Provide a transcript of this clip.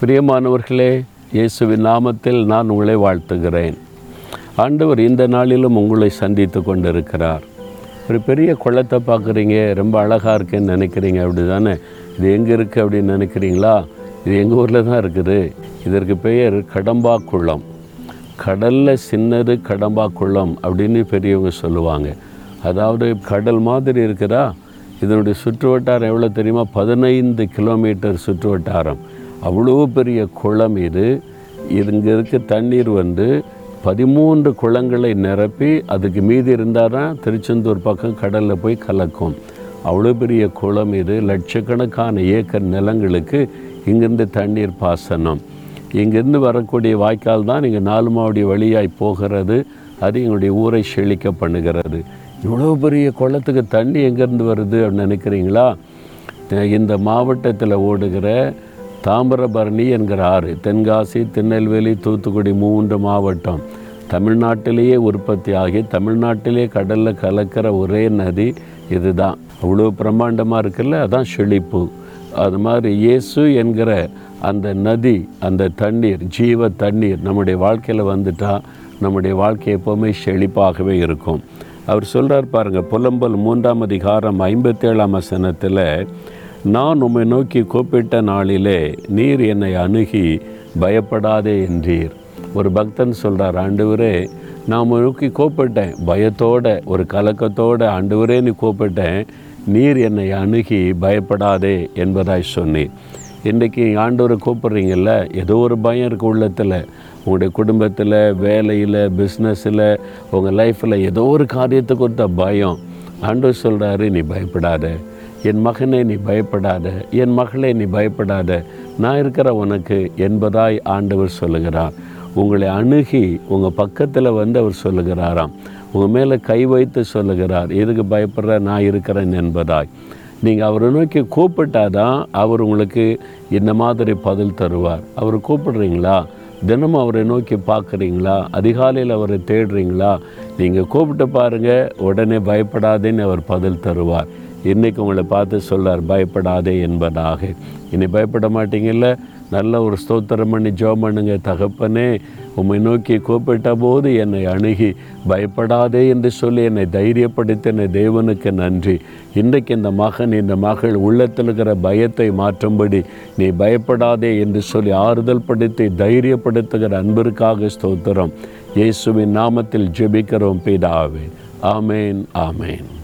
பிரியமானவர்களே இயேசுவின் நாமத்தில் நான் உங்களை வாழ்த்துகிறேன். ஆண்டவர் இந்த நாளிலும் உங்களை சந்தித்து கொண்டிருக்கிறார். ஒரு பெரிய குளத்தை பார்க்குறீங்க ரொம்ப அழகாக இருக்குன்னு நினைக்கிறீங்க அப்படி தானே இது எங்கே இருக்குது அப்படின்னு நினைக்கிறீங்களா? இது எங்கள் ஊரில் தான் இருக்குது. இதற்கு பெயர் கடம்பா குளம் கடலில் சின்னது கடம்பா குளம் அப்படின்னு பெரியவங்க சொல்லுவாங்க. அதாவது கடல் மாதிரி இருக்குதா? இதனுடைய சுற்று வட்டாரம் எவ்வளோ தெரியுமா? பதினைந்து கிலோமீட்டர் சுற்று வட்டாரம் அவ்வளோ பெரிய குளம் இது. இங்கே இருக்க தண்ணீர் வந்து பதிமூன்று குளங்களை நிரப்பி அதுக்கு மீதி இருந்தால் தான் திருச்செந்தூர் பக்கம் கடலில் போய் கலக்கும். அவ்வளோ பெரிய குளம் இது. லட்சக்கணக்கான ஏக்கர் நிலங்களுக்கு இங்கேருந்து தண்ணீர் பாசனம். இங்கேருந்து வரக்கூடிய வாய்க்கால் தான் நீங்கள் நாலு மாவடி வழியாய் போகிறது. அது எங்களுடைய ஊரை செழிக்க பண்ணுகிறது. இவ்வளோ பெரிய குளத்துக்கு தண்ணி எங்கேருந்து வருது அப்படின்னு நினைக்கிறீங்களா? இந்த மாவட்டத்தில் ஓடுகிற தாமிரபரணி என்கிற ஆறு தென்காசி திருநெல்வேலி தூத்துக்குடி மூன்று மாவட்டம். தமிழ்நாட்டிலேயே உற்பத்தி ஆகி தமிழ்நாட்டிலே கடலில் கலக்கிற ஒரே நதி இதுதான். அவ்வளோ பிரம்மாண்டமாக இருக்குல்ல? அதான் செழிப்பு. அது மாதிரி இயேசு என்கிற அந்த நதி அந்த தண்ணீர் ஜீவ தண்ணீர் நம்முடைய வாழ்க்கையில் வந்துட்டால் நம்முடைய வாழ்க்கை எப்போவுமே செழிப்பாகவே இருக்கும். அவர் சொல்கிறார் பாருங்கள் புலம்பல் மூன்றாம் அதிகாரம் ஐம்பத்தேழாம் வசனத்தில் நான் உம்மை நோக்கி கூப்பிட்ட நாளிலே நீர் என்னை அணுகி பயப்படாதே என்றீர். ஒரு பக்தன் சொல்கிறார் ஆண்டவரே நான் உம்மை நோக்கி கூப்பிட்டேன். பயத்தோட ஒரு கலக்கத்தோட ஆண்டவரே நீ கூப்பிட்டேன். நீர் என்னை அணுகி பயப்படாதே என்பதாய் சொன்னீர். இன்றைக்கி ஆண்டவரை கூப்பிட்றீங்கல்ல ஏதோ ஒரு பயம் இருக்குது உள்ளத்தில். உங்களுடைய குடும்பத்தில் வேலையில் பிஸ்னஸில் உங்கள் லைஃப்பில் ஏதோ ஒரு காரியத்தை கொடுத்த பயம். ஆண்டவர் சொல்கிறாரு நீ பயப்படாத. என் மகனே நீ பயப்படாத என் மகளே நீ பயப்படாத. நான் இருக்கிற உனக்கு என்பதாய் ஆண்டவர் சொல்லுகிறார். உங்களை அணுகி உங்கள் பக்கத்தில் வந்து அவர் சொல்லுகிறாராம். உங்கள் மேலே கை வைத்து சொல்லுகிறார். எதுக்கு பயப்படுற? நான் இருக்கிறேன் என்பதாய். நீங்கள் அவரை நோக்கி கூப்பிட்டாதான் அவர் உங்களுக்கு இந்த மாதிரி பதில் தருவார். அவர் கூப்பிடுறீங்களா? தினமும் அவரை நோக்கி பார்க்குறீங்களா? அதிகாலையில் அவரை தேடுறீங்களா? நீங்கள் கூப்பிட்டு பாருங்கள் உடனே பயப்படாதேன்னு அவர் பதில் தருவார். இன்றைக்கு உங்களை பார்த்து சொல்லார் பயப்படாதே என்பதாக. இனி பயப்பட மாட்டீங்கல்ல? நல்ல ஒரு ஸ்தோத்திரம் பண்ணி ஜோம் பண்ணுங்க தகப்பனே. உம்மை நோக்கி கூப்பிட்ட போது என்னை அணுகி பயப்படாதே என்று சொல்லி என்னை தைரியப்படுத்தின தேவனுக்கு நன்றி. இன்றைக்கு இந்த மகன் இந்த மகள் உள்ளத்தில் இருக்கிற பயத்தை மாற்றும்படி நீ பயப்படாதே என்று சொல்லி ஆறுதல் படுத்தி தைரியப்படுத்துகிற அன்பிற்காக ஸ்தோத்திரம். இயேசுவின் நாமத்தில் ஜெபிக்கிறோம் பிதாவே. ஆமேன் ஆமேன்.